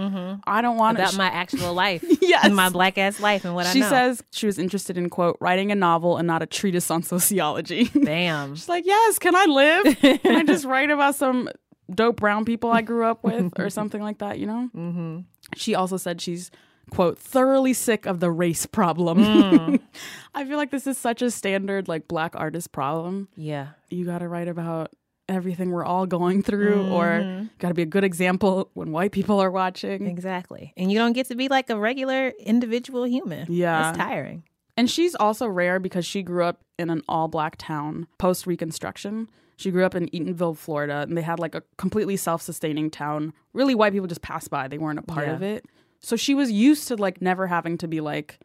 I don't want About my actual life. Yes. And my black ass life and what she I know. She says she was interested in quote writing a novel and not a treatise on sociology. Damn. She's like, yes, can I live? can I just write about some dope brown people I grew up with or something like that? You know. Mm-hmm. She also said she's quote thoroughly sick of the race problem. Mm. I feel like this is such a standard like black artist problem. Yeah. You got to write about everything we're all going through or Mhm. got to be a good example when white people are watching. Exactly. And you don't get to be like a regular individual human. Yeah. It's tiring. And she's also rare because she grew up in an all black town post Reconstruction. She grew up in Eatonville, Florida, and they had like a completely self sustaining town. Really, white people just passed by, they weren't a part Yeah. of it. So she was used to like never having to be like,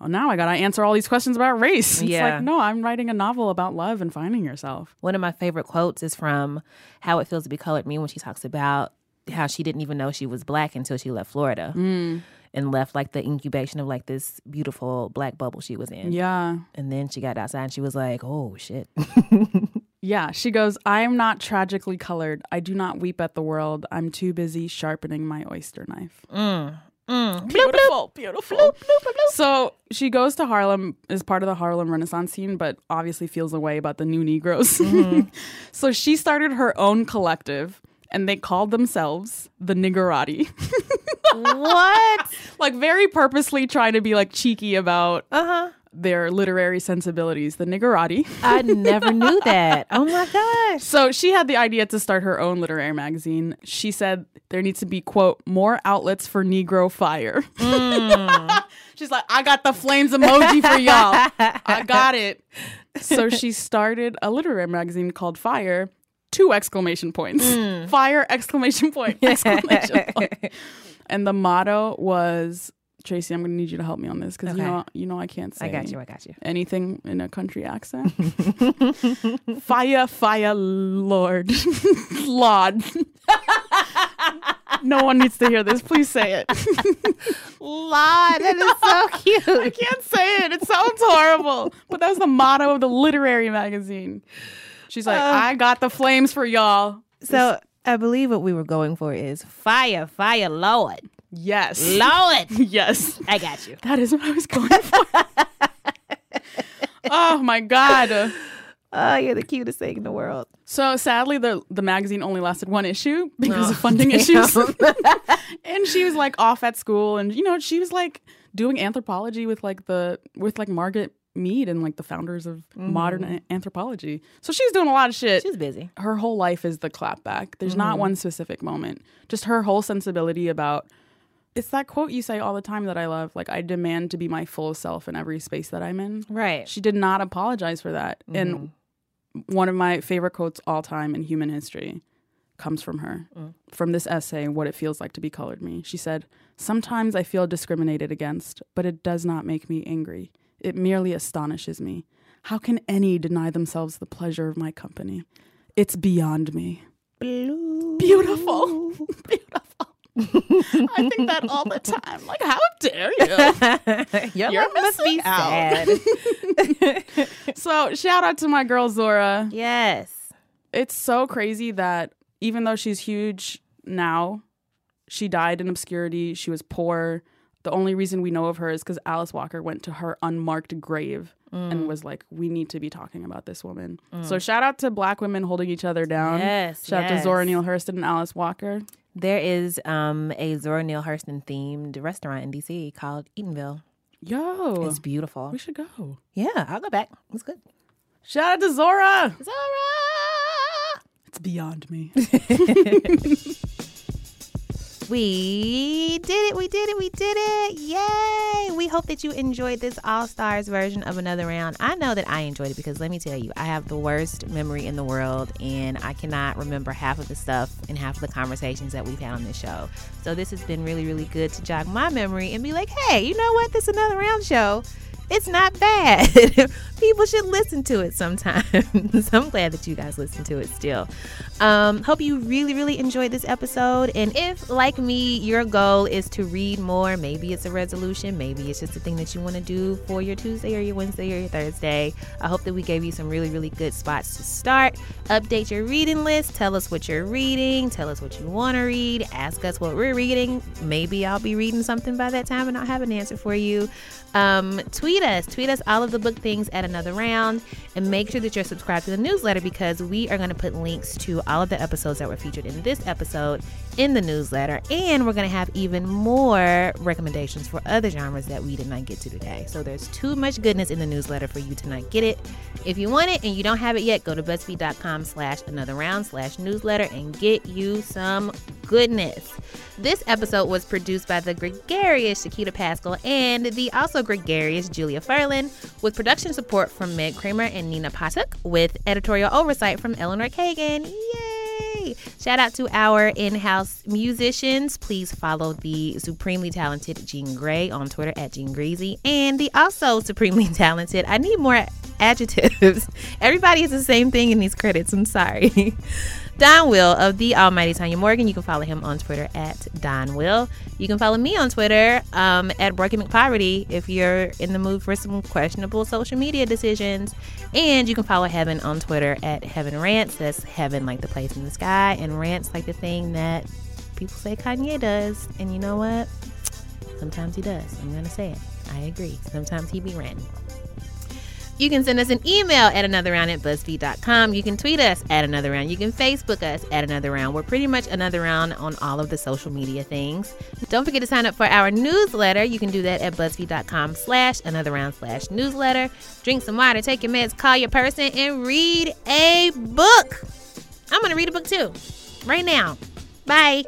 oh, now I got to answer all these questions about race. It's Yeah. like, no, I'm writing a novel about love and finding yourself. One of my favorite quotes is from How It Feels to Be Colored Me when she talks about how she didn't even know she was black until she left Florida Mm. and left like the incubation of like this beautiful black bubble she was in. Yeah. And then she got outside and she was like, oh shit. Yeah, she goes, I am not tragically colored. I do not weep at the world. I'm too busy sharpening my oyster knife. Mm. Mm. Beautiful, beautiful. So she goes to Harlem as part of the Harlem Renaissance scene, but obviously feels a way about the new Negroes. so she started her own collective, and they called themselves the Niggerati. what? like very purposely trying to be like cheeky about Uh-huh. Their literary sensibilities. The Niggerati. I never knew that. Oh my gosh. So she had the idea to start her own literary magazine. She said there needs to be, quote, more outlets for Negro fire. Mm. She's like, I got the flames emoji for y'all. I got it. So she started a literary magazine called Fire. Two exclamation points. Hmm. Fire, exclamation point, exclamation point. And the motto was Tracy, I'm gonna need you to help me on this because you know you know I can't say I got you. I got you. anything in a country accent. fire, fire, Lord, Lord. no one needs to hear this. Please say it. Lord, that is so cute. I can't say it. It sounds horrible. But that was the motto of the literary magazine. She's like, Uh, I got the flames for y'all. So I believe what we were going for is fire, fire, Lord. Yes. Lord. yes. I got you. That is what I was going for. oh my God. Oh, you're the cutest thing in the world. So sadly, the the magazine only lasted one issue because Oh, of funding damn. issues. and she was like off at school, and you know she was like doing anthropology with like the with like Margaret Mead and like the founders of modern Mhm. a- anthropology. So she's doing a lot of shit. She's busy. Her whole life is the clapback. There's not Mhm. one specific moment. Just her whole sensibility about. It's that quote you say all the time that I love. Like, I demand to be my full self in every space that I'm in. Right. She did not apologize for that. And one of my favorite quotes all time in human history comes from her Mm. from this essay what it feels like to be colored me she said sometimes i feel discriminated against but it does not make me angry it merely astonishes me how can any deny themselves the pleasure of my company it's beyond me Blue. Beautiful. beautiful I think that all the time. Like, how dare you? Your You're life must be missing out. so, shout out to my girl Zora. Yes. It's so crazy that even though she's huge now, she died in obscurity. She was poor. The only reason we know of her is because Alice Walker went to her unmarked grave Mm. and was like, "We need to be talking about this woman." Mm. So shout out to Black women holding each other down. Yes, Shout out to. Zora Neale Hurston and Alice Walker. There is um, a Zora Neale Hurston themed restaurant in DC called Eatonville. Yo, It's beautiful. we should go. Yeah, I'll go back. It's good. Shout out to Zora. Zora. It's beyond me. We did it. We did it. We did it. Yay. We hope that you enjoyed this All Stars version of another round. I know that I enjoyed it because let me tell you, I have the worst memory in the world and I cannot remember half of the stuff and half of the conversations that we've had on this show. So this has been really, really good to jog my memory and be like, hey, you know what? This another round show. It's not bad. People should listen to it sometimes. I'm glad that you guys listen to it still. Um, hope you really, really enjoyed this episode. And if, like me, your goal is to read more, maybe it's a resolution, maybe it's just a thing that you want to do for your Tuesday or your Wednesday or your Thursday. I hope that we gave you some really, really good spots to start. Update your reading list. Tell us what you're reading. Tell us what you want to read. Ask us what we're reading. Maybe I'll be reading something by that time and I'll have an answer for you. Um, tweet us. Tweet us all of the book things at another round. And make sure that you're subscribed to the newsletter because we are going to put links to all of the episodes that were featured in this episode in the newsletter. And we're going to have even more recommendations for other genres that we did not get to today. So there's too much goodness in the newsletter for you to not get it. If you want it and you don't have it yet, go to BuzzFeed.com slash another round slash newsletter and get you some goodness. This episode was produced by the gregarious Shakita Pascal and the also gregarious Julia Furlan, with production support from Meg Kramer and Nina Patuk, with editorial oversight from Eleanor Kagan. Yay! Shout out to our in house musicians. Please follow the supremely talented Jean Grae on Twitter at Jean Greasy and the also supremely talented, I need more adjectives. Everybody is the same thing in these credits. I'm sorry. Don Will of the Almighty Tanya Morgan. You can follow him on Twitter at Don Will. You can follow me on Twitter um, at Brokey McPoverty if you're in the mood for some questionable social media decisions. And you can follow Heben on Twitter at Heaven Rants. That's Heaven like the place in the sky, and Rants like the thing that people say Kanye does. And you know what? Sometimes he does. I'm going to say it. I agree. Sometimes he be ranting. You can send us an email at another round at buzzfeed.com. You can tweet us at another round. You can Facebook us at another round. We're pretty much another round on all of the social media things. Don't forget to sign up for our newsletter. You can do that at buzzfeed.com slash another round slash newsletter. Drink some water, take your meds, call your person, and read a book. I'm going to read a book too right now. Bye.